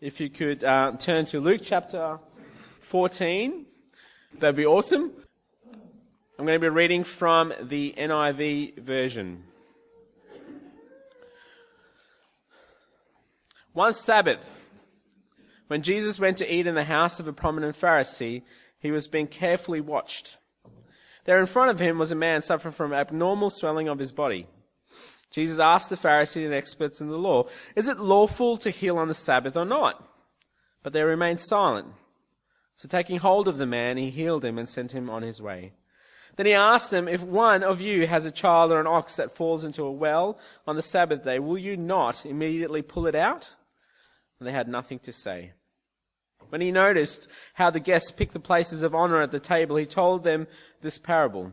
if you could uh, turn to Luke chapter 14, that'd be awesome. I'm going to be reading from the NIV version. One Sabbath, when Jesus went to eat in the house of a prominent Pharisee, he was being carefully watched. There in front of him was a man suffering from abnormal swelling of his body. Jesus asked the Pharisees and experts in the law, Is it lawful to heal on the Sabbath or not? But they remained silent. So taking hold of the man, he healed him and sent him on his way. Then he asked them, If one of you has a child or an ox that falls into a well on the Sabbath day, will you not immediately pull it out? And they had nothing to say. When he noticed how the guests picked the places of honor at the table, he told them this parable.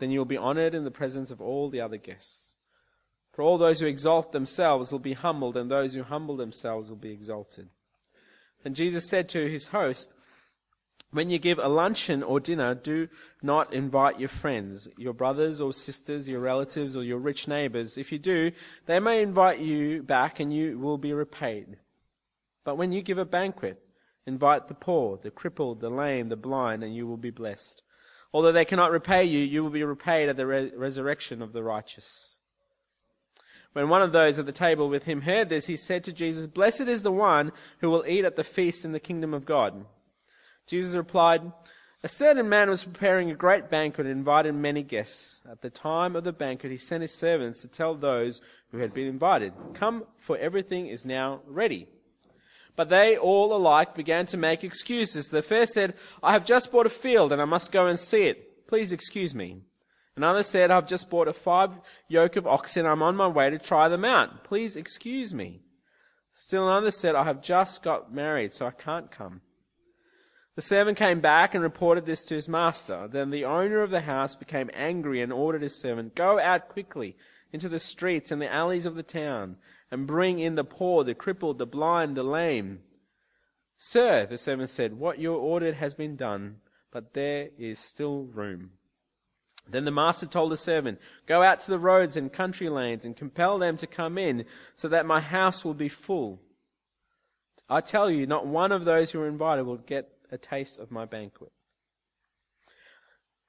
then you will be honored in the presence of all the other guests. For all those who exalt themselves will be humbled, and those who humble themselves will be exalted. And Jesus said to his host, When you give a luncheon or dinner, do not invite your friends, your brothers or sisters, your relatives, or your rich neighbors. If you do, they may invite you back and you will be repaid. But when you give a banquet, invite the poor, the crippled, the lame, the blind, and you will be blessed Although they cannot repay you, you will be repaid at the re- resurrection of the righteous. When one of those at the table with him heard this, he said to Jesus, Blessed is the one who will eat at the feast in the kingdom of God. Jesus replied, A certain man was preparing a great banquet and invited many guests. At the time of the banquet, he sent his servants to tell those who had been invited, Come, for everything is now ready. But they all alike began to make excuses. The first said, I have just bought a field and I must go and see it. Please excuse me. Another said, I've just bought a five yoke of oxen. And I'm on my way to try them out. Please excuse me. Still another said, I have just got married, so I can't come. The servant came back and reported this to his master. Then the owner of the house became angry and ordered his servant, Go out quickly into the streets and the alleys of the town and bring in the poor, the crippled, the blind, the lame. Sir, the servant said, what you ordered has been done, but there is still room. Then the master told the servant, Go out to the roads and country lanes and compel them to come in, so that my house will be full. I tell you, not one of those who are invited will get a taste of my banquet.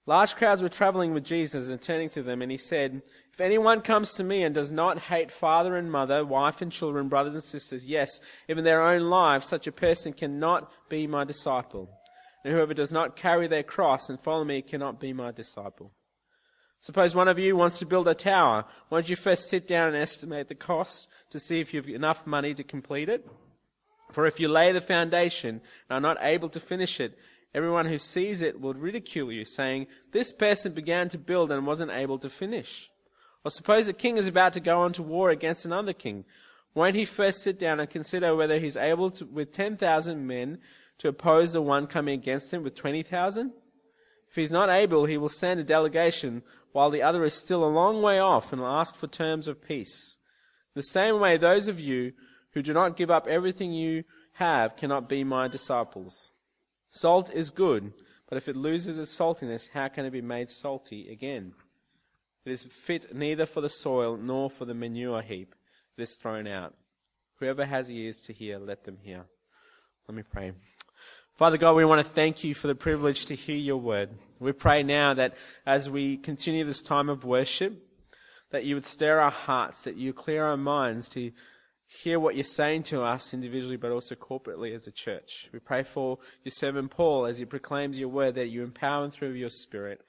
Large crowds were traveling with Jesus and turning to them, and he said, if anyone comes to me and does not hate father and mother, wife and children, brothers and sisters, yes, even their own lives, such a person cannot be my disciple. And whoever does not carry their cross and follow me cannot be my disciple. Suppose one of you wants to build a tower. Why don't you first sit down and estimate the cost to see if you have enough money to complete it? For if you lay the foundation and are not able to finish it, everyone who sees it will ridicule you, saying, This person began to build and wasn't able to finish. Or suppose a king is about to go on to war against another king. Won't he first sit down and consider whether he's able to, with 10,000 men, to oppose the one coming against him with 20,000? If he's not able, he will send a delegation while the other is still a long way off and will ask for terms of peace. The same way, those of you who do not give up everything you have cannot be my disciples. Salt is good, but if it loses its saltiness, how can it be made salty again? It is fit neither for the soil nor for the manure heap. It is thrown out. Whoever has ears to hear, let them hear. Let me pray. Father God, we want to thank you for the privilege to hear your word. We pray now that as we continue this time of worship, that you would stir our hearts, that you clear our minds to hear what you're saying to us individually, but also corporately as a church. We pray for your servant Paul as he proclaims your word, that you empower him through your spirit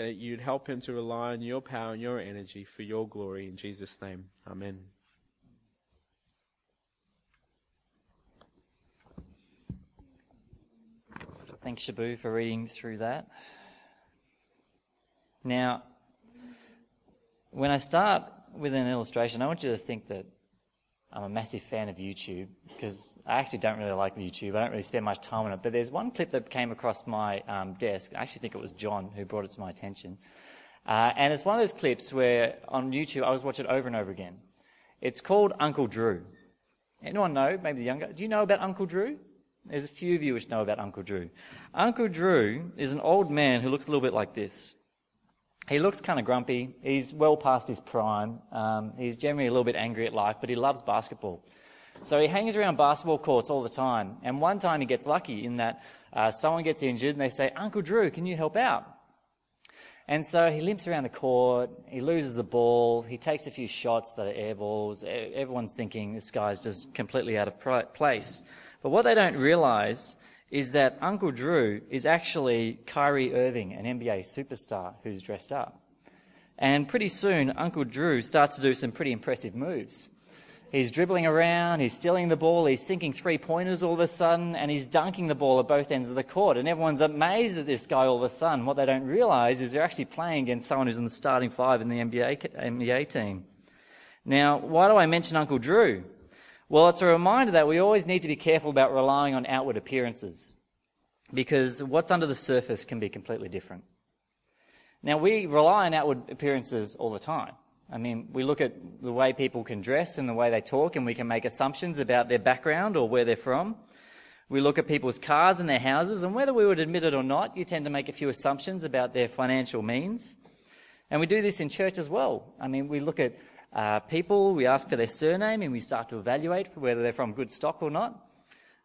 that you'd help him to rely on your power and your energy for your glory. In Jesus' name, amen. Thanks, Shabu, for reading through that. Now, when I start with an illustration, I want you to think that I'm a massive fan of YouTube because I actually don't really like YouTube. I don't really spend much time on it. But there's one clip that came across my um, desk. I actually think it was John who brought it to my attention. Uh, and it's one of those clips where on YouTube I was watching it over and over again. It's called Uncle Drew. Anyone know? Maybe the younger. Do you know about Uncle Drew? There's a few of you which know about Uncle Drew. Uncle Drew is an old man who looks a little bit like this. He looks kind of grumpy. He's well past his prime. Um, he's generally a little bit angry at life, but he loves basketball. So he hangs around basketball courts all the time. And one time he gets lucky in that uh, someone gets injured and they say, Uncle Drew, can you help out? And so he limps around the court, he loses the ball, he takes a few shots that are air balls. Everyone's thinking this guy's just completely out of place. But what they don't realize is that Uncle Drew is actually Kyrie Irving, an NBA superstar who's dressed up. And pretty soon, Uncle Drew starts to do some pretty impressive moves. He's dribbling around, he's stealing the ball, he's sinking three pointers all of a sudden, and he's dunking the ball at both ends of the court. And everyone's amazed at this guy all of a sudden. What they don't realize is they're actually playing against someone who's in the starting five in the NBA, NBA team. Now, why do I mention Uncle Drew? Well, it's a reminder that we always need to be careful about relying on outward appearances because what's under the surface can be completely different. Now, we rely on outward appearances all the time. I mean, we look at the way people can dress and the way they talk, and we can make assumptions about their background or where they're from. We look at people's cars and their houses, and whether we would admit it or not, you tend to make a few assumptions about their financial means. And we do this in church as well. I mean, we look at uh, people, we ask for their surname, and we start to evaluate whether they're from good stock or not.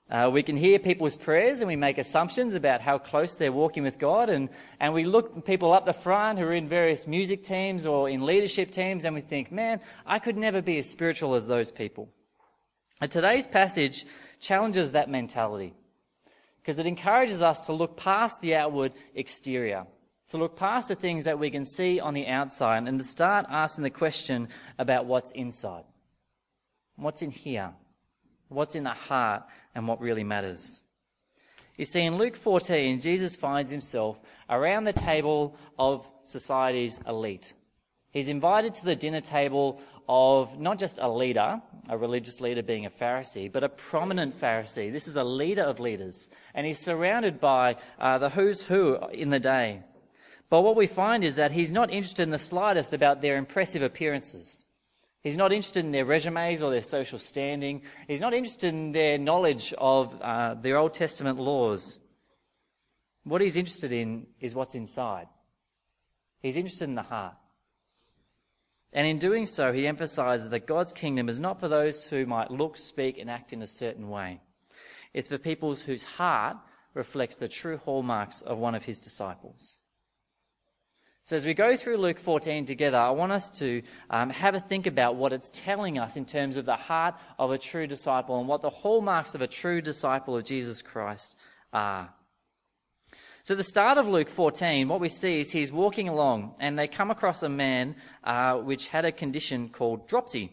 Uh, we can hear people's prayers and we make assumptions about how close they're walking with God. And, and we look people up the front who are in various music teams or in leadership teams and we think, man, I could never be as spiritual as those people. And today's passage challenges that mentality because it encourages us to look past the outward exterior to look past the things that we can see on the outside and to start asking the question about what's inside. What's in here? What's in the heart and what really matters? You see, in Luke 14, Jesus finds himself around the table of society's elite. He's invited to the dinner table of not just a leader, a religious leader being a Pharisee, but a prominent Pharisee. This is a leader of leaders. And he's surrounded by uh, the who's who in the day. But what we find is that he's not interested in the slightest about their impressive appearances. He's not interested in their resumes or their social standing. He's not interested in their knowledge of uh, their Old Testament laws. What he's interested in is what's inside. He's interested in the heart. And in doing so, he emphasizes that God's kingdom is not for those who might look, speak, and act in a certain way. It's for people whose heart reflects the true hallmarks of one of his disciples. So, as we go through Luke 14 together, I want us to um, have a think about what it's telling us in terms of the heart of a true disciple and what the hallmarks of a true disciple of Jesus Christ are. So, at the start of Luke 14, what we see is he's walking along and they come across a man uh, which had a condition called dropsy.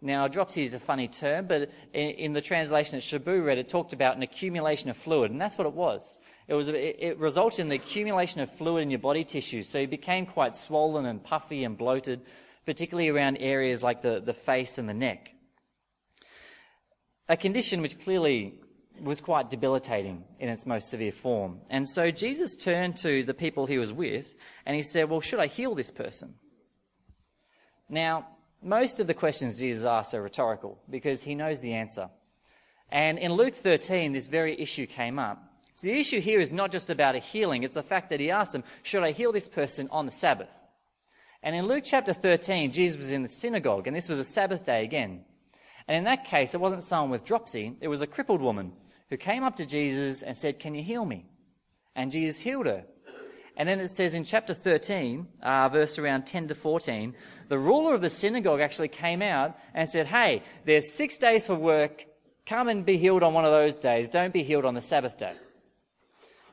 Now, dropsy is a funny term, but in, in the translation that Shabu read, it talked about an accumulation of fluid, and that's what it was. It, was, it resulted in the accumulation of fluid in your body tissue. So you became quite swollen and puffy and bloated, particularly around areas like the, the face and the neck. A condition which clearly was quite debilitating in its most severe form. And so Jesus turned to the people he was with and he said, Well, should I heal this person? Now, most of the questions Jesus asks are rhetorical because he knows the answer. And in Luke 13, this very issue came up. So the issue here is not just about a healing, it's the fact that he asked them, Should I heal this person on the Sabbath? And in Luke chapter 13, Jesus was in the synagogue, and this was a Sabbath day again. And in that case, it wasn't someone with dropsy, it was a crippled woman who came up to Jesus and said, Can you heal me? And Jesus healed her. And then it says in chapter 13, uh, verse around 10 to 14, the ruler of the synagogue actually came out and said, Hey, there's six days for work. Come and be healed on one of those days. Don't be healed on the Sabbath day.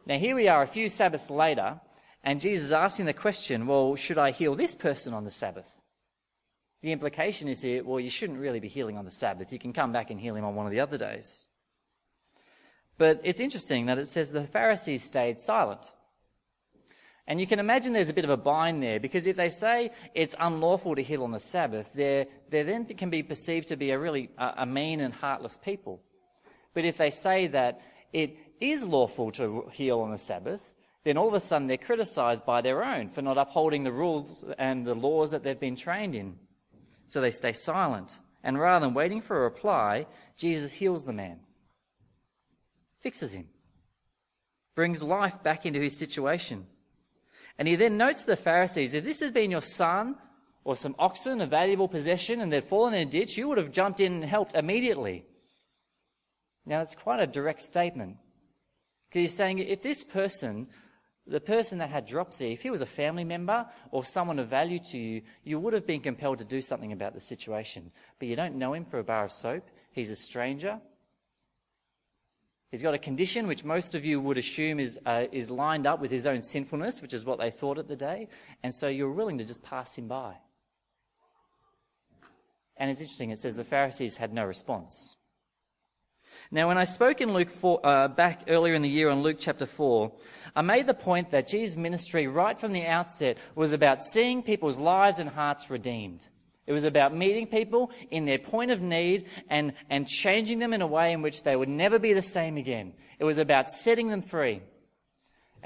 Now, here we are a few Sabbaths later, and Jesus is asking the question, well, should I heal this person on the Sabbath? The implication is here, well, you shouldn't really be healing on the Sabbath. You can come back and heal him on one of the other days. But it's interesting that it says the Pharisees stayed silent. And you can imagine there's a bit of a bind there because if they say it's unlawful to heal on the Sabbath, they then can be perceived to be a really a mean and heartless people. But if they say that it is lawful to heal on the Sabbath, then all of a sudden they're criticized by their own for not upholding the rules and the laws that they've been trained in. So they stay silent. And rather than waiting for a reply, Jesus heals the man, fixes him, brings life back into his situation. And he then notes to the Pharisees if this has been your son or some oxen, a valuable possession, and they'd fallen in a ditch, you would have jumped in and helped immediately. Now, that's quite a direct statement. Because he's saying if this person, the person that had dropsy, if he was a family member or someone of value to you, you would have been compelled to do something about the situation. But you don't know him for a bar of soap. He's a stranger. He's got a condition which most of you would assume is, uh, is lined up with his own sinfulness, which is what they thought at the day. And so you're willing to just pass him by. And it's interesting, it says the Pharisees had no response. Now, when I spoke in Luke 4, uh, back earlier in the year on Luke chapter 4, I made the point that Jesus' ministry right from the outset was about seeing people's lives and hearts redeemed. It was about meeting people in their point of need and, and changing them in a way in which they would never be the same again. It was about setting them free.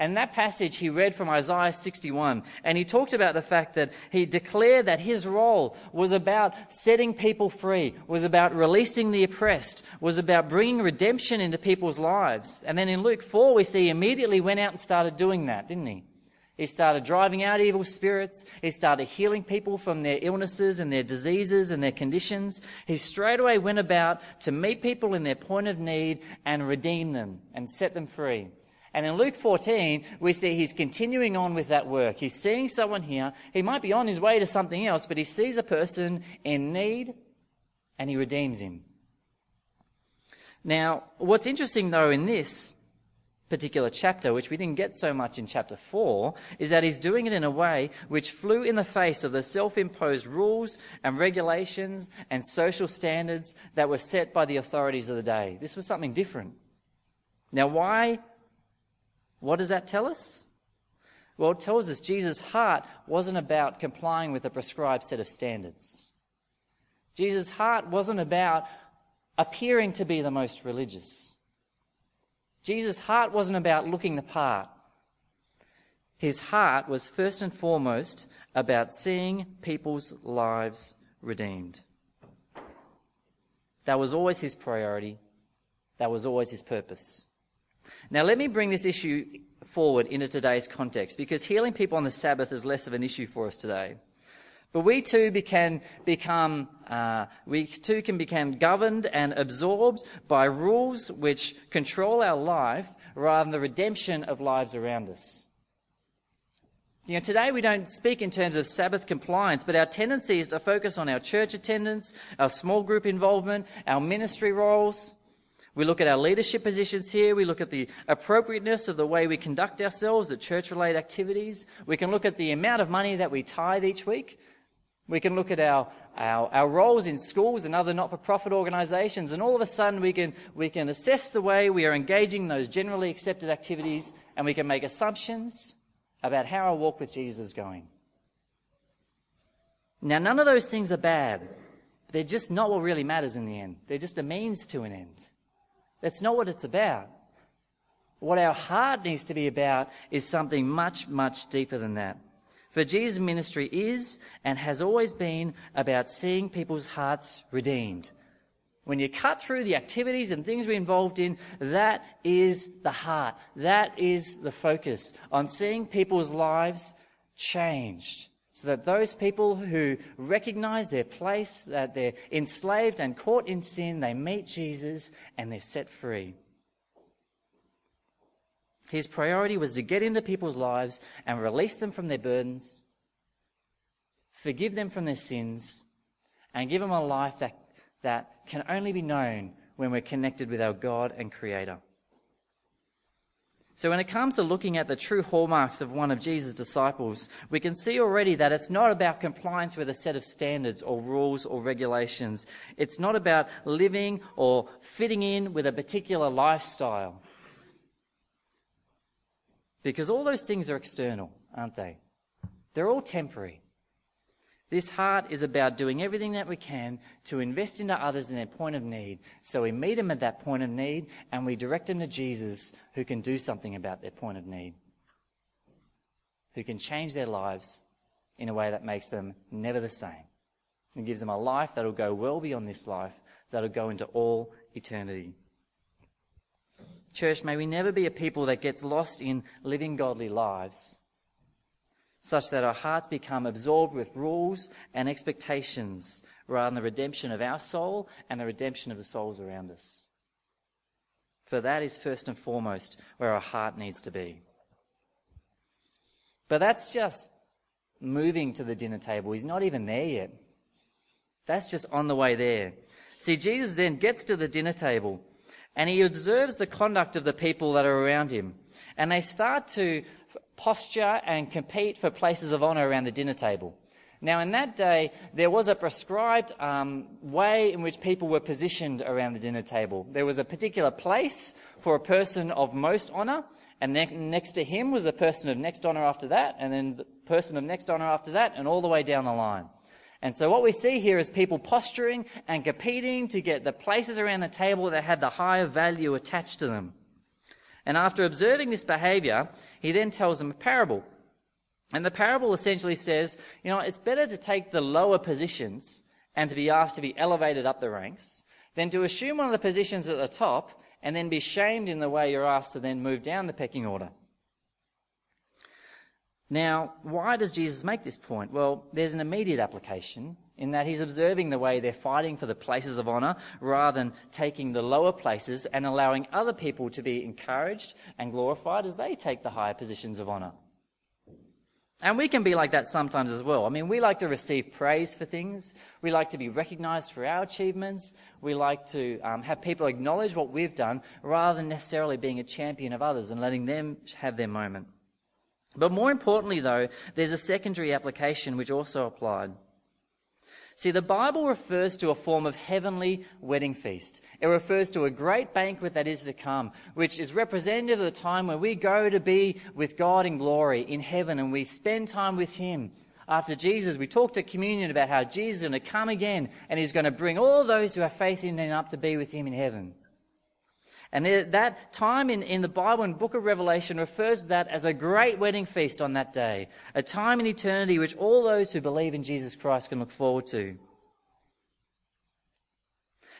And that passage he read from Isaiah 61, and he talked about the fact that he declared that his role was about setting people free, was about releasing the oppressed, was about bringing redemption into people's lives. And then in Luke 4, we see he immediately went out and started doing that, didn't he? He started driving out evil spirits. He started healing people from their illnesses and their diseases and their conditions. He straight away went about to meet people in their point of need and redeem them and set them free. And in Luke 14, we see he's continuing on with that work. He's seeing someone here. He might be on his way to something else, but he sees a person in need and he redeems him. Now, what's interesting though in this particular chapter, which we didn't get so much in chapter 4, is that he's doing it in a way which flew in the face of the self imposed rules and regulations and social standards that were set by the authorities of the day. This was something different. Now, why what does that tell us? Well, it tells us Jesus' heart wasn't about complying with a prescribed set of standards. Jesus' heart wasn't about appearing to be the most religious. Jesus' heart wasn't about looking the part. His heart was first and foremost about seeing people's lives redeemed. That was always his priority. That was always his purpose. Now, let me bring this issue forward into today's context because healing people on the Sabbath is less of an issue for us today. But we too can become, uh, we too can become governed and absorbed by rules which control our life rather than the redemption of lives around us. You know, today we don't speak in terms of Sabbath compliance, but our tendency is to focus on our church attendance, our small group involvement, our ministry roles. We look at our leadership positions here. We look at the appropriateness of the way we conduct ourselves at church related activities. We can look at the amount of money that we tithe each week. We can look at our, our, our roles in schools and other not for profit organizations. And all of a sudden, we can, we can assess the way we are engaging in those generally accepted activities and we can make assumptions about how our walk with Jesus is going. Now, none of those things are bad. They're just not what really matters in the end. They're just a means to an end. That's not what it's about. What our heart needs to be about is something much, much deeper than that. For Jesus' ministry is and has always been about seeing people's hearts redeemed. When you cut through the activities and things we're involved in, that is the heart. That is the focus on seeing people's lives changed so that those people who recognize their place, that they're enslaved and caught in sin, they meet Jesus and they're set free. His priority was to get into people's lives and release them from their burdens, forgive them from their sins, and give them a life that, that can only be known when we're connected with our God and Creator. So, when it comes to looking at the true hallmarks of one of Jesus' disciples, we can see already that it's not about compliance with a set of standards or rules or regulations. It's not about living or fitting in with a particular lifestyle. Because all those things are external, aren't they? They're all temporary. This heart is about doing everything that we can to invest into others in their point of need. So we meet them at that point of need and we direct them to Jesus who can do something about their point of need, who can change their lives in a way that makes them never the same and gives them a life that'll go well beyond this life, that'll go into all eternity. Church, may we never be a people that gets lost in living godly lives such that our hearts become absorbed with rules and expectations rather than the redemption of our soul and the redemption of the souls around us. For that is first and foremost where our heart needs to be. But that's just moving to the dinner table. He's not even there yet. That's just on the way there. See, Jesus then gets to the dinner table and he observes the conduct of the people that are around him. And they start to posture and compete for places of honor around the dinner table. Now, in that day, there was a prescribed um, way in which people were positioned around the dinner table. There was a particular place for a person of most honor, and ne- next to him was the person of next honor after that, and then the person of next honor after that, and all the way down the line. And so what we see here is people posturing and competing to get the places around the table that had the higher value attached to them. And after observing this behavior, he then tells them a parable. And the parable essentially says, you know, it's better to take the lower positions and to be asked to be elevated up the ranks than to assume one of the positions at the top and then be shamed in the way you're asked to then move down the pecking order. Now, why does Jesus make this point? Well, there's an immediate application in that he's observing the way they're fighting for the places of honor rather than taking the lower places and allowing other people to be encouraged and glorified as they take the higher positions of honor. And we can be like that sometimes as well. I mean, we like to receive praise for things. We like to be recognized for our achievements. We like to um, have people acknowledge what we've done rather than necessarily being a champion of others and letting them have their moment. But more importantly, though, there's a secondary application which also applied. See, the Bible refers to a form of heavenly wedding feast. It refers to a great banquet that is to come, which is representative of the time when we go to be with God in glory in heaven and we spend time with Him. After Jesus, we talked at communion about how Jesus is going to come again and He's going to bring all those who have faith in Him up to be with Him in heaven. And that time in, in the Bible and book of Revelation refers to that as a great wedding feast on that day, a time in eternity which all those who believe in Jesus Christ can look forward to.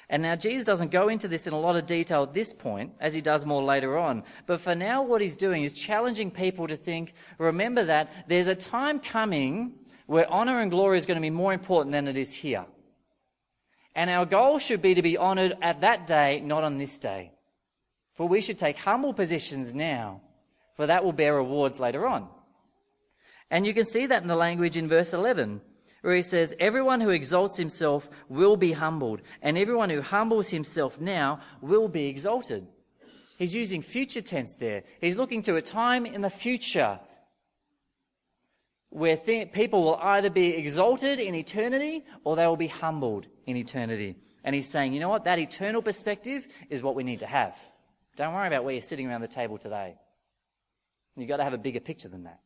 And now Jesus doesn't go into this in a lot of detail at this point, as he does more later on. But for now, what he's doing is challenging people to think, remember that there's a time coming where honor and glory is going to be more important than it is here. And our goal should be to be honored at that day, not on this day. For we should take humble positions now, for that will bear rewards later on. And you can see that in the language in verse 11, where he says, Everyone who exalts himself will be humbled, and everyone who humbles himself now will be exalted. He's using future tense there. He's looking to a time in the future where th- people will either be exalted in eternity or they will be humbled in eternity. And he's saying, you know what? That eternal perspective is what we need to have. Don't worry about where you're sitting around the table today. You've got to have a bigger picture than that.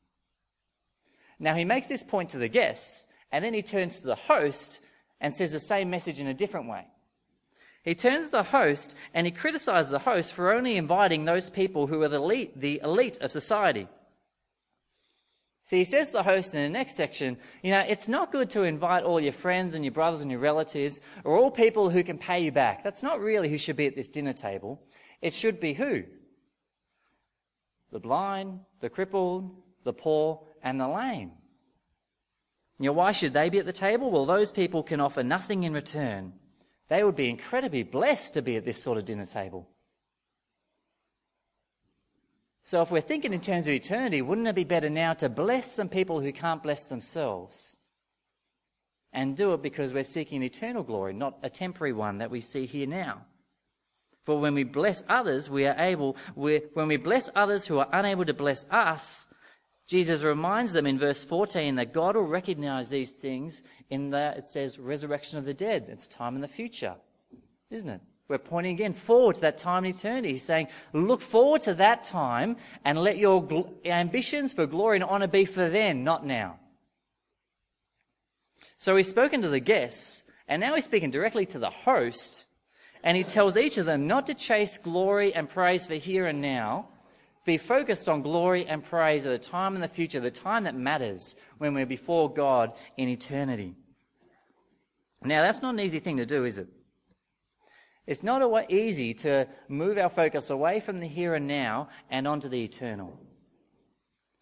Now, he makes this point to the guests, and then he turns to the host and says the same message in a different way. He turns to the host and he criticizes the host for only inviting those people who are the elite, the elite of society. See, he says to the host in the next section, you know, it's not good to invite all your friends and your brothers and your relatives or all people who can pay you back. That's not really who should be at this dinner table. It should be who? The blind, the crippled, the poor, and the lame. You know, why should they be at the table? Well, those people can offer nothing in return. They would be incredibly blessed to be at this sort of dinner table. So, if we're thinking in terms of eternity, wouldn't it be better now to bless some people who can't bless themselves? And do it because we're seeking eternal glory, not a temporary one that we see here now. For when we bless others, we are able, when we bless others who are unable to bless us, Jesus reminds them in verse 14 that God will recognize these things in that it says, resurrection of the dead. It's time in the future, isn't it? We're pointing again forward to that time in eternity. He's saying, look forward to that time and let your gl- ambitions for glory and honor be for then, not now. So he's spoken to the guests, and now he's speaking directly to the host, and he tells each of them not to chase glory and praise for here and now, be focused on glory and praise at a time in the future, the time that matters when we're before God in eternity. Now, that's not an easy thing to do, is it? It's not easy to move our focus away from the here and now and onto the eternal.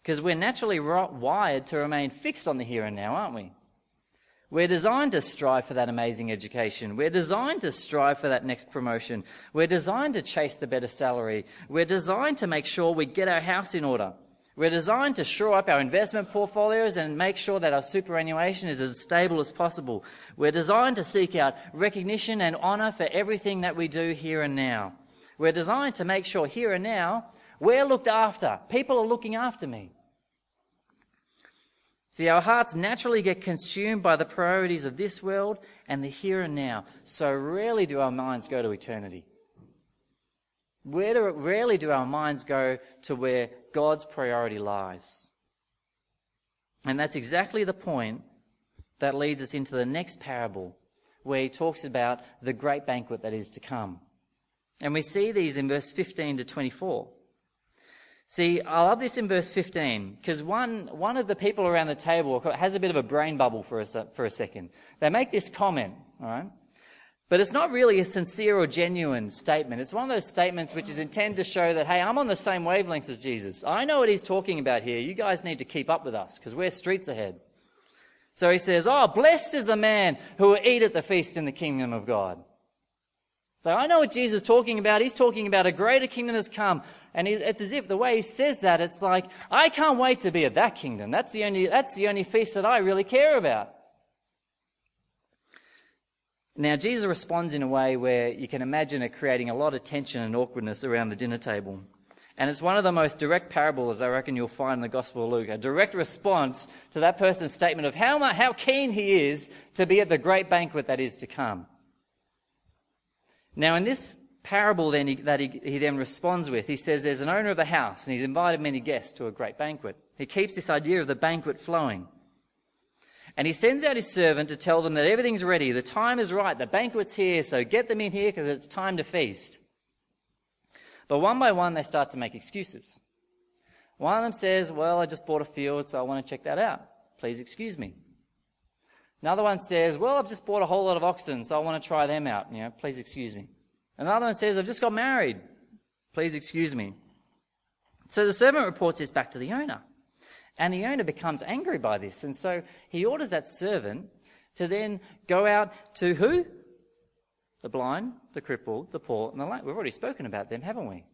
Because we're naturally wired to remain fixed on the here and now, aren't we? We're designed to strive for that amazing education. We're designed to strive for that next promotion. We're designed to chase the better salary. We're designed to make sure we get our house in order. We're designed to shore up our investment portfolios and make sure that our superannuation is as stable as possible. We're designed to seek out recognition and honour for everything that we do here and now. We're designed to make sure here and now we're looked after. People are looking after me. See, our hearts naturally get consumed by the priorities of this world and the here and now. So rarely do our minds go to eternity. Where do, rarely do our minds go to where God's priority lies. And that's exactly the point that leads us into the next parable, where he talks about the great banquet that is to come. And we see these in verse 15 to 24. See, I love this in verse 15 because one, one of the people around the table has a bit of a brain bubble for a, for a second. They make this comment, all right? But it's not really a sincere or genuine statement. It's one of those statements which is intended to show that, hey, I'm on the same wavelength as Jesus. I know what he's talking about here. You guys need to keep up with us because we're streets ahead. So he says, Oh, blessed is the man who will eat at the feast in the kingdom of God. So I know what Jesus is talking about. He's talking about a greater kingdom has come. And it's as if the way he says that, it's like, I can't wait to be at that kingdom. That's the only, that's the only feast that I really care about. Now, Jesus responds in a way where you can imagine it creating a lot of tension and awkwardness around the dinner table. And it's one of the most direct parables I reckon you'll find in the Gospel of Luke. A direct response to that person's statement of how, how keen he is to be at the great banquet that is to come. Now, in this parable then he, that he, he then responds with, he says there's an owner of a house and he's invited many guests to a great banquet. He keeps this idea of the banquet flowing. And he sends out his servant to tell them that everything's ready, the time is right, the banquet's here, so get them in here because it's time to feast. But one by one, they start to make excuses. One of them says, Well, I just bought a field, so I want to check that out. Please excuse me. Another one says, Well, I've just bought a whole lot of oxen, so I want to try them out. You know, please excuse me. Another one says, I've just got married. Please excuse me. So the servant reports this back to the owner. And the owner becomes angry by this. And so he orders that servant to then go out to who? The blind, the crippled, the poor, and the lame. We've already spoken about them, haven't we?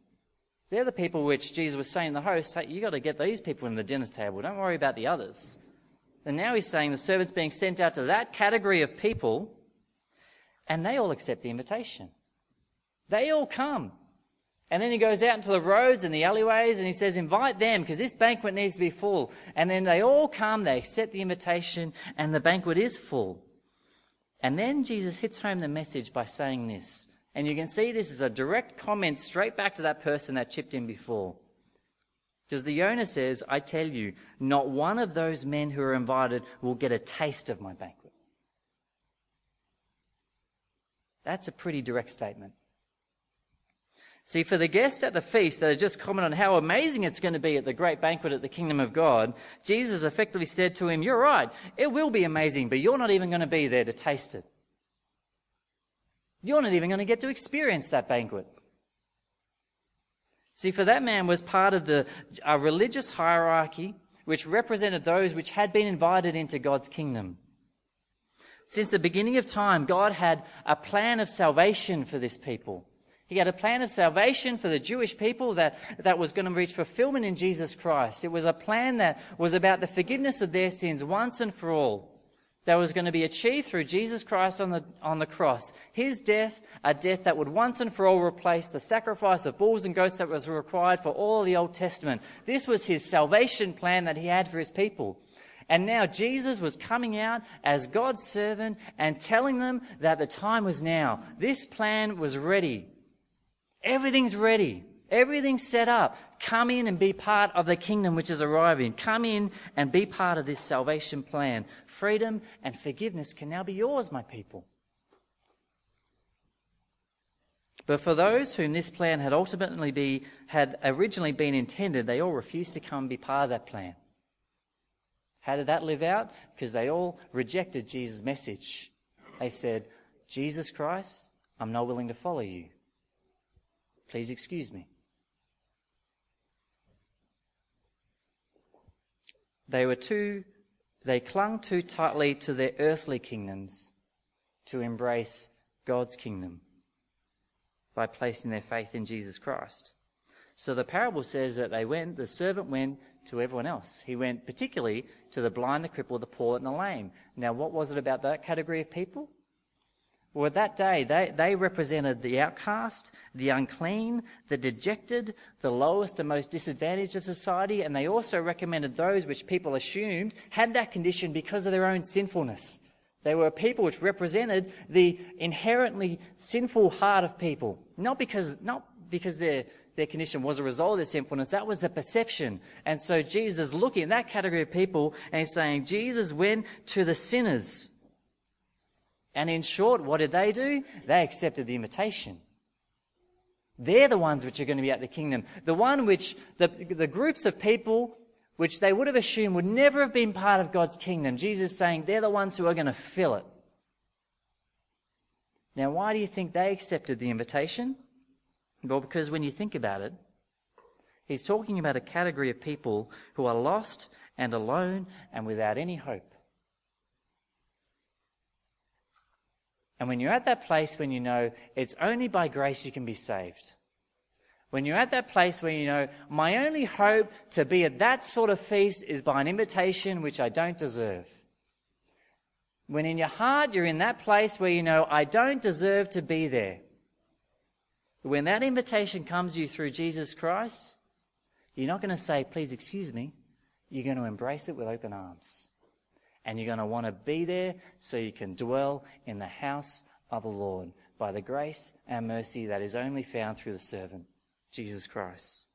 They're the people which Jesus was saying the host, hey, you got to get these people in the dinner table. Don't worry about the others. And now he's saying the servant's being sent out to that category of people, and they all accept the invitation. They all come. And then he goes out into the roads and the alleyways and he says, invite them because this banquet needs to be full. And then they all come, they accept the invitation, and the banquet is full. And then Jesus hits home the message by saying this. And you can see this is a direct comment straight back to that person that chipped in before. Because the owner says, I tell you, not one of those men who are invited will get a taste of my banquet. That's a pretty direct statement. See, for the guest at the feast that had just commented on how amazing it's going to be at the great banquet at the kingdom of God, Jesus effectively said to him, You're right, it will be amazing, but you're not even going to be there to taste it. You're not even going to get to experience that banquet. See, for that man was part of the religious hierarchy which represented those which had been invited into God's kingdom. Since the beginning of time, God had a plan of salvation for this people. He had a plan of salvation for the Jewish people that, that was going to reach fulfillment in Jesus Christ. It was a plan that was about the forgiveness of their sins once and for all that was going to be achieved through Jesus Christ on the, on the cross. His death, a death that would once and for all replace the sacrifice of bulls and goats that was required for all the Old Testament. This was his salvation plan that he had for his people. And now Jesus was coming out as God's servant and telling them that the time was now. This plan was ready. Everything's ready. Everything's set up. Come in and be part of the kingdom which is arriving. Come in and be part of this salvation plan. Freedom and forgiveness can now be yours, my people. But for those whom this plan had ultimately be, had originally been intended, they all refused to come and be part of that plan. How did that live out? Because they all rejected Jesus' message. They said, Jesus Christ, I'm not willing to follow you. Please excuse me. They were too, they clung too tightly to their earthly kingdoms to embrace God's kingdom by placing their faith in Jesus Christ. So the parable says that they went, the servant went to everyone else. He went particularly to the blind, the crippled, the poor, and the lame. Now, what was it about that category of people? Well, at that day, they, they represented the outcast, the unclean, the dejected, the lowest and most disadvantaged of society, and they also recommended those which people assumed had that condition because of their own sinfulness. They were people which represented the inherently sinful heart of people, not because, not because their, their condition was a result of their sinfulness, that was the perception. And so Jesus looking at that category of people and he's saying, Jesus went to the sinners and in short, what did they do? They accepted the invitation. They're the ones which are going to be at the kingdom. The one which, the, the groups of people which they would have assumed would never have been part of God's kingdom. Jesus saying they're the ones who are going to fill it. Now, why do you think they accepted the invitation? Well, because when you think about it, he's talking about a category of people who are lost and alone and without any hope. And when you're at that place when you know it's only by grace you can be saved, when you're at that place where you know, my only hope to be at that sort of feast is by an invitation which I don't deserve. When in your heart you're in that place where you know, I don't deserve to be there. When that invitation comes to you through Jesus Christ, you're not going to say, please excuse me. You're going to embrace it with open arms and you're going to want to be there so you can dwell in the house of the Lord by the grace and mercy that is only found through the servant, Jesus Christ.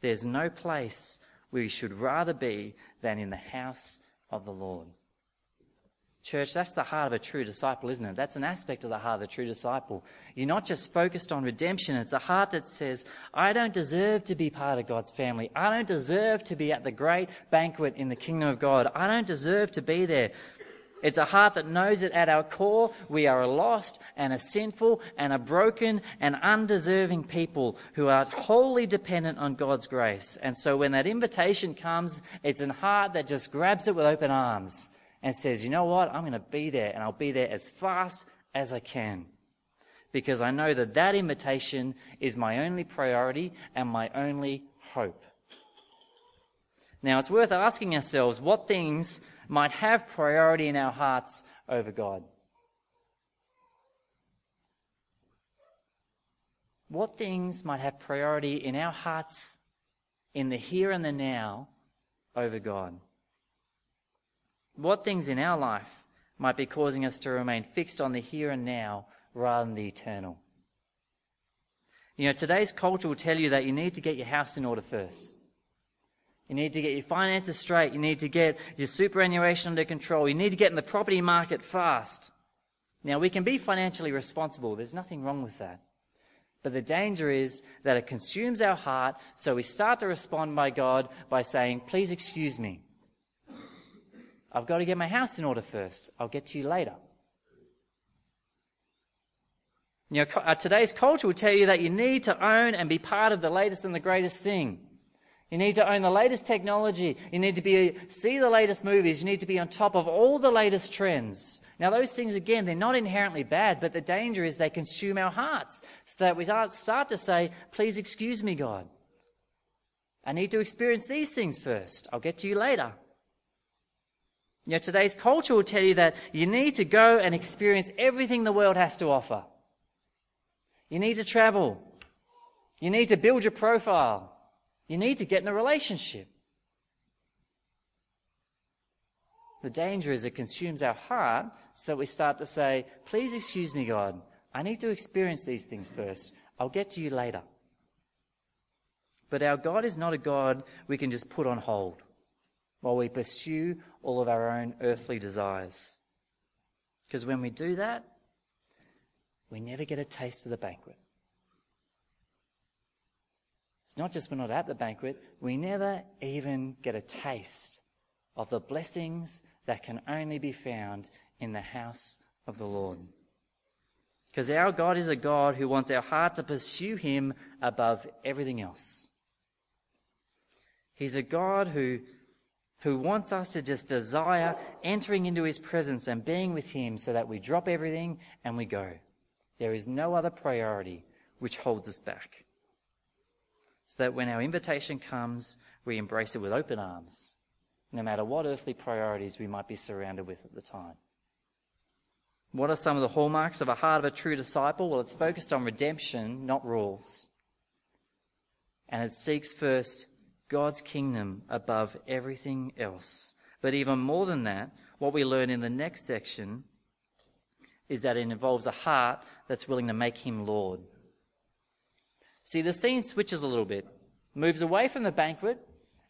There's no place you should rather be than in the house of the Lord. Church, that's the heart of a true disciple, isn't it? That's an aspect of the heart of a true disciple. You're not just focused on redemption. It's a heart that says, I don't deserve to be part of God's family. I don't deserve to be at the great banquet in the kingdom of God. I don't deserve to be there. It's a heart that knows that at our core we are a lost and a sinful and a broken and undeserving people who are wholly dependent on God's grace. And so when that invitation comes, it's a heart that just grabs it with open arms and says, you know what? I'm going to be there and I'll be there as fast as I can. Because I know that that invitation is my only priority and my only hope. Now, it's worth asking ourselves what things might have priority in our hearts over God. What things might have priority in our hearts in the here and the now over God? What things in our life might be causing us to remain fixed on the here and now rather than the eternal? You know, today's culture will tell you that you need to get your house in order first. You need to get your finances straight. You need to get your superannuation under control. You need to get in the property market fast. Now, we can be financially responsible. There's nothing wrong with that. But the danger is that it consumes our heart, so we start to respond by God by saying, Please excuse me. I've got to get my house in order first. I'll get to you later. You know, uh, today's culture will tell you that you need to own and be part of the latest and the greatest thing. You need to own the latest technology. You need to be, see the latest movies. You need to be on top of all the latest trends. Now, those things, again, they're not inherently bad, but the danger is they consume our hearts so that we start to say, please excuse me, God. I need to experience these things first. I'll get to you later. You know, today's culture will tell you that you need to go and experience everything the world has to offer. You need to travel. You need to build your profile. You need to get in a relationship. The danger is it consumes our heart so that we start to say, please excuse me, God. I need to experience these things first. I'll get to you later. But our God is not a God we can just put on hold while we pursue all of our own earthly desires. Because when we do that, we never get a taste of the banquet. It's not just we're not at the banquet, we never even get a taste of the blessings that can only be found in the house of the Lord. Because our God is a God who wants our heart to pursue Him above everything else. He's a God who, who wants us to just desire entering into His presence and being with Him so that we drop everything and we go. There is no other priority which holds us back so that when our invitation comes, we embrace it with open arms, no matter what earthly priorities we might be surrounded with at the time. What are some of the hallmarks of a heart of a true disciple? Well, it's focused on redemption, not rules. And it seeks first God's kingdom above everything else. But even more than that, what we learn in the next section is that it involves a heart that's willing to make him Lord. See, the scene switches a little bit, moves away from the banquet,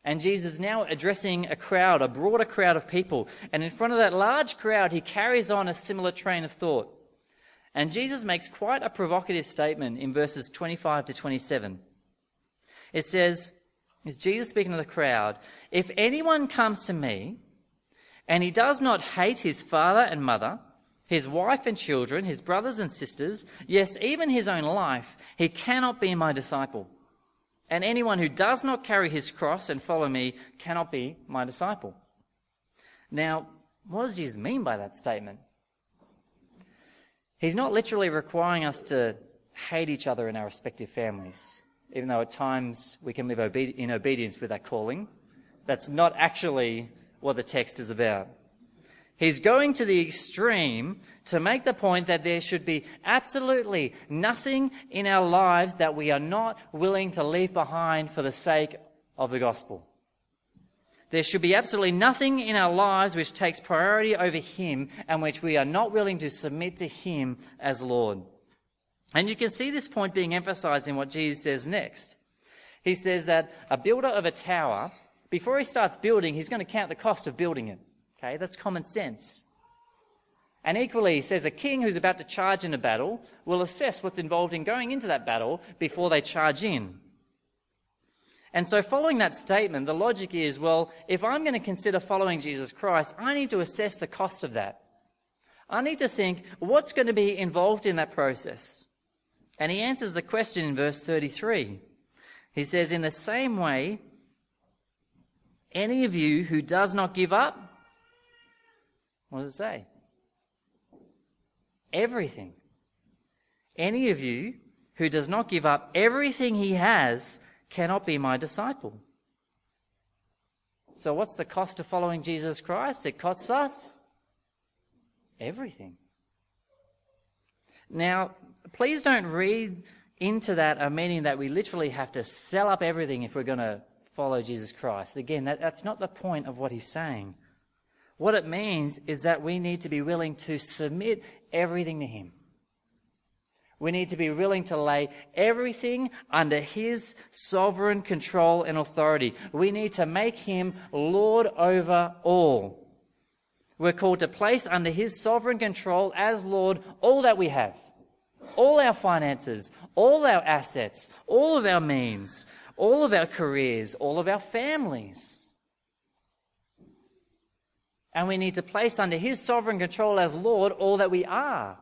and Jesus is now addressing a crowd, a broader crowd of people. And in front of that large crowd, he carries on a similar train of thought. And Jesus makes quite a provocative statement in verses 25 to 27. It says, is Jesus speaking to the crowd, if anyone comes to me and he does not hate his father and mother, his wife and children, his brothers and sisters, yes, even his own life, he cannot be my disciple. And anyone who does not carry his cross and follow me cannot be my disciple. Now, what does Jesus mean by that statement? He's not literally requiring us to hate each other in our respective families, even though at times we can live in obedience with that calling. That's not actually what the text is about. He's going to the extreme to make the point that there should be absolutely nothing in our lives that we are not willing to leave behind for the sake of the gospel. There should be absolutely nothing in our lives which takes priority over Him and which we are not willing to submit to Him as Lord. And you can see this point being emphasized in what Jesus says next. He says that a builder of a tower, before he starts building, he's going to count the cost of building it. Okay, that's common sense. And equally, he says a king who's about to charge in a battle will assess what's involved in going into that battle before they charge in. And so, following that statement, the logic is well, if I'm going to consider following Jesus Christ, I need to assess the cost of that. I need to think what's going to be involved in that process. And he answers the question in verse 33. He says, In the same way, any of you who does not give up what does it say? Everything. Any of you who does not give up everything he has cannot be my disciple. So, what's the cost of following Jesus Christ? It costs us everything. Now, please don't read into that a meaning that we literally have to sell up everything if we're going to follow Jesus Christ. Again, that, that's not the point of what he's saying. What it means is that we need to be willing to submit everything to Him. We need to be willing to lay everything under His sovereign control and authority. We need to make Him Lord over all. We're called to place under His sovereign control as Lord all that we have. All our finances, all our assets, all of our means, all of our careers, all of our families. And we need to place under His sovereign control as Lord all that we are.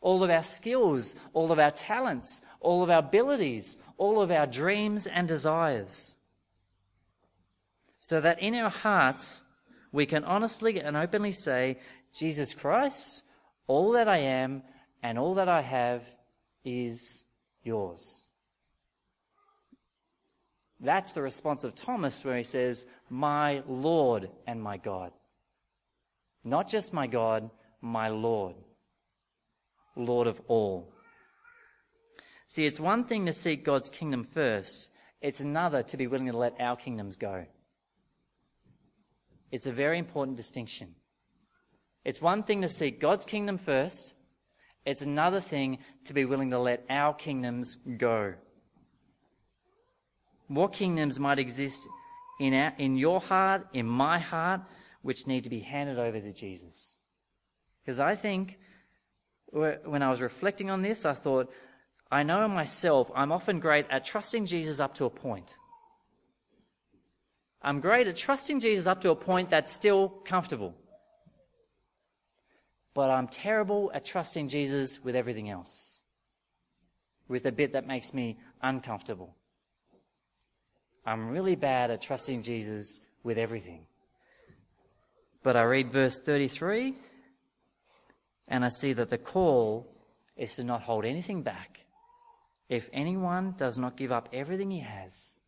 All of our skills, all of our talents, all of our abilities, all of our dreams and desires. So that in our hearts, we can honestly and openly say, Jesus Christ, all that I am and all that I have is yours. That's the response of Thomas where he says, My Lord and my God. Not just my God, my Lord. Lord of all. See, it's one thing to seek God's kingdom first, it's another to be willing to let our kingdoms go. It's a very important distinction. It's one thing to seek God's kingdom first, it's another thing to be willing to let our kingdoms go. what kingdoms might exist in, our, in your heart, in my heart, which need to be handed over to Jesus. Because I think when I was reflecting on this, I thought, I know myself, I'm often great at trusting Jesus up to a point. I'm great at trusting Jesus up to a point that's still comfortable. But I'm terrible at trusting Jesus with everything else, with a bit that makes me uncomfortable. I'm really bad at trusting Jesus with everything. But I read verse 33 and I see that the call is to not hold anything back. If anyone does not give up everything he has,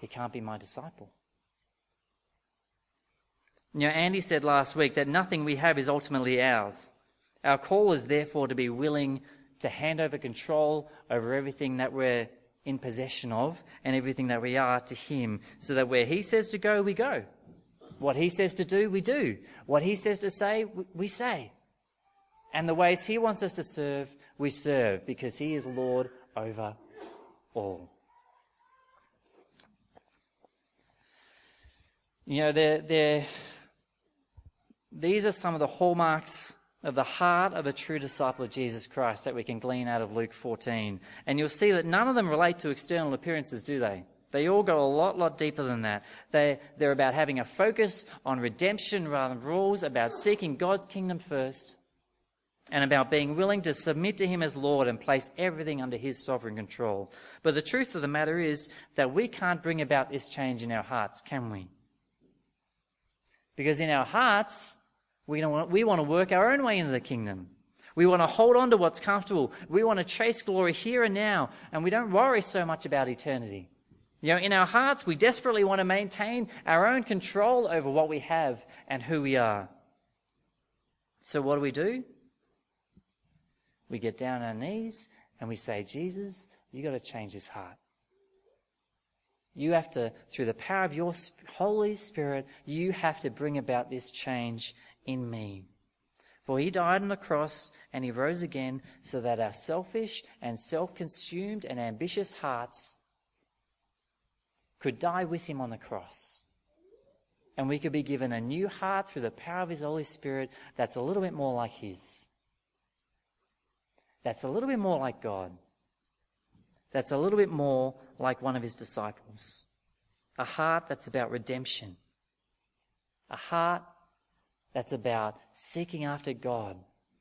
he can't be my disciple. You know, Andy said last week that nothing we have is ultimately ours. Our call is therefore to be willing to hand over control over everything that we're in possession of and everything that we are to Him, so that where He says to go, we go. What He says to do, we do. What He says to say, we say. And the ways He wants us to serve, we serve, because He is Lord over all. You know, they're, they're, these are some of the hallmarks of the heart of a true disciple of Jesus Christ that we can glean out of Luke 14. And you'll see that none of them relate to external appearances, do they? They all go a lot, lot deeper than that. They, they're about having a focus on redemption rather than rules, about seeking God's kingdom first, and about being willing to submit to Him as Lord and place everything under His sovereign control. But the truth of the matter is that we can't bring about this change in our hearts, can we? Because in our hearts, we, want, we want to work our own way into the kingdom. We want to hold on to what's comfortable. We want to chase glory here and now, and we don't worry so much about eternity. You know, in our hearts, we desperately want to maintain our own control over what we have and who we are. So what do we do? We get down on our knees and we say, Jesus, you've got to change this heart. You have to, through the power of your Holy Spirit, you have to bring about this change in me. For he died on the cross and he rose again so that our selfish and self consumed and ambitious hearts could die with him on the cross. And we could be given a new heart through the power of his Holy Spirit that's a little bit more like his. That's a little bit more like God. That's a little bit more like one of his disciples. A heart that's about redemption. A heart that's about seeking after God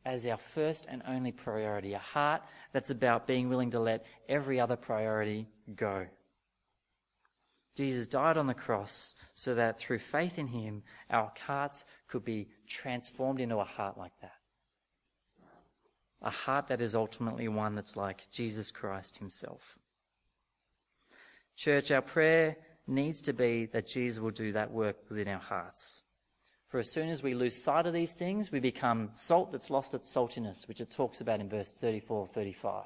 as our first and only priority. A heart that's about being willing to let every other priority go. Jesus died on the cross so that through faith in him, our hearts could be transformed into a heart like that. A heart that is ultimately one that's like Jesus Christ himself. Church, our prayer needs to be that Jesus will do that work within our hearts. For as soon as we lose sight of these things, we become salt that's lost its saltiness, which it talks about in verse 34 35.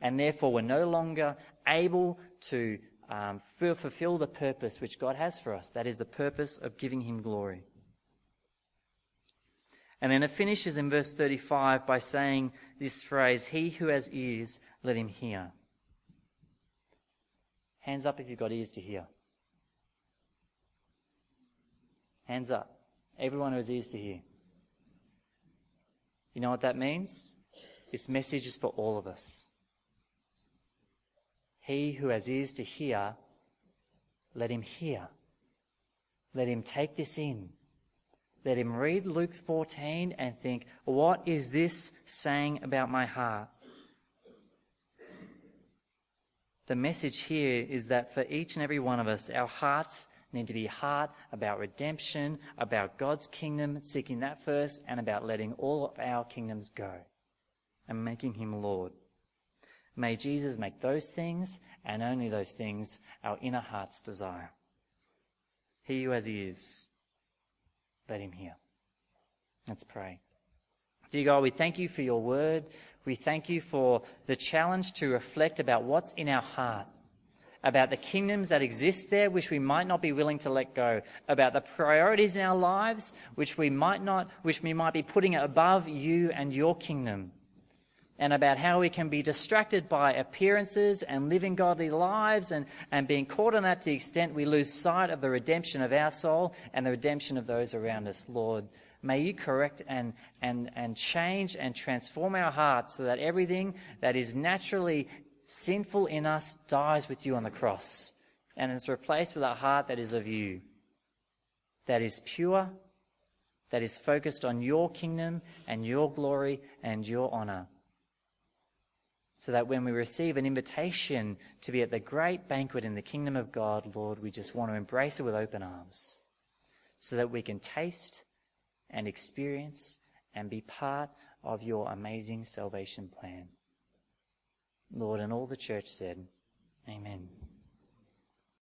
And therefore, we're no longer able to um, fulfill the purpose which God has for us. That is the purpose of giving Him glory. And then it finishes in verse 35 by saying this phrase, He who has ears, let him hear. Hands up if you've got ears to hear. Hands up. Everyone who has ears to hear. You know what that means? This message is for all of us. He who has ears to hear, let him hear. Let him take this in. Let him read Luke 14 and think, what is this saying about my heart? The message here is that for each and every one of us, our hearts need to be heart about redemption, about God's kingdom, seeking that first, and about letting all of our kingdoms go and making Him Lord. May Jesus make those things and only those things our inner heart's desire. He who has ears, let him hear. Let's pray. Dear God, we thank you for your word. We thank you for the challenge to reflect about what's in our heart about the kingdoms that exist there, which we might not be willing to let go, about the priorities in our lives, which we might not, which we might be putting above you and your kingdom. And about how we can be distracted by appearances and living godly lives and, and being caught in that to the extent we lose sight of the redemption of our soul and the redemption of those around us. Lord, may you correct and, and, and change and transform our hearts so that everything that is naturally sinful in us dies with you on the cross and is replaced with a heart that is of you, that is pure, that is focused on your kingdom and your glory and your honor so that when we receive an invitation to be at the great banquet in the kingdom of God, Lord, we just want to embrace it with open arms so that we can taste and experience and be part of your amazing salvation plan. Lord, and all the church said, Amen.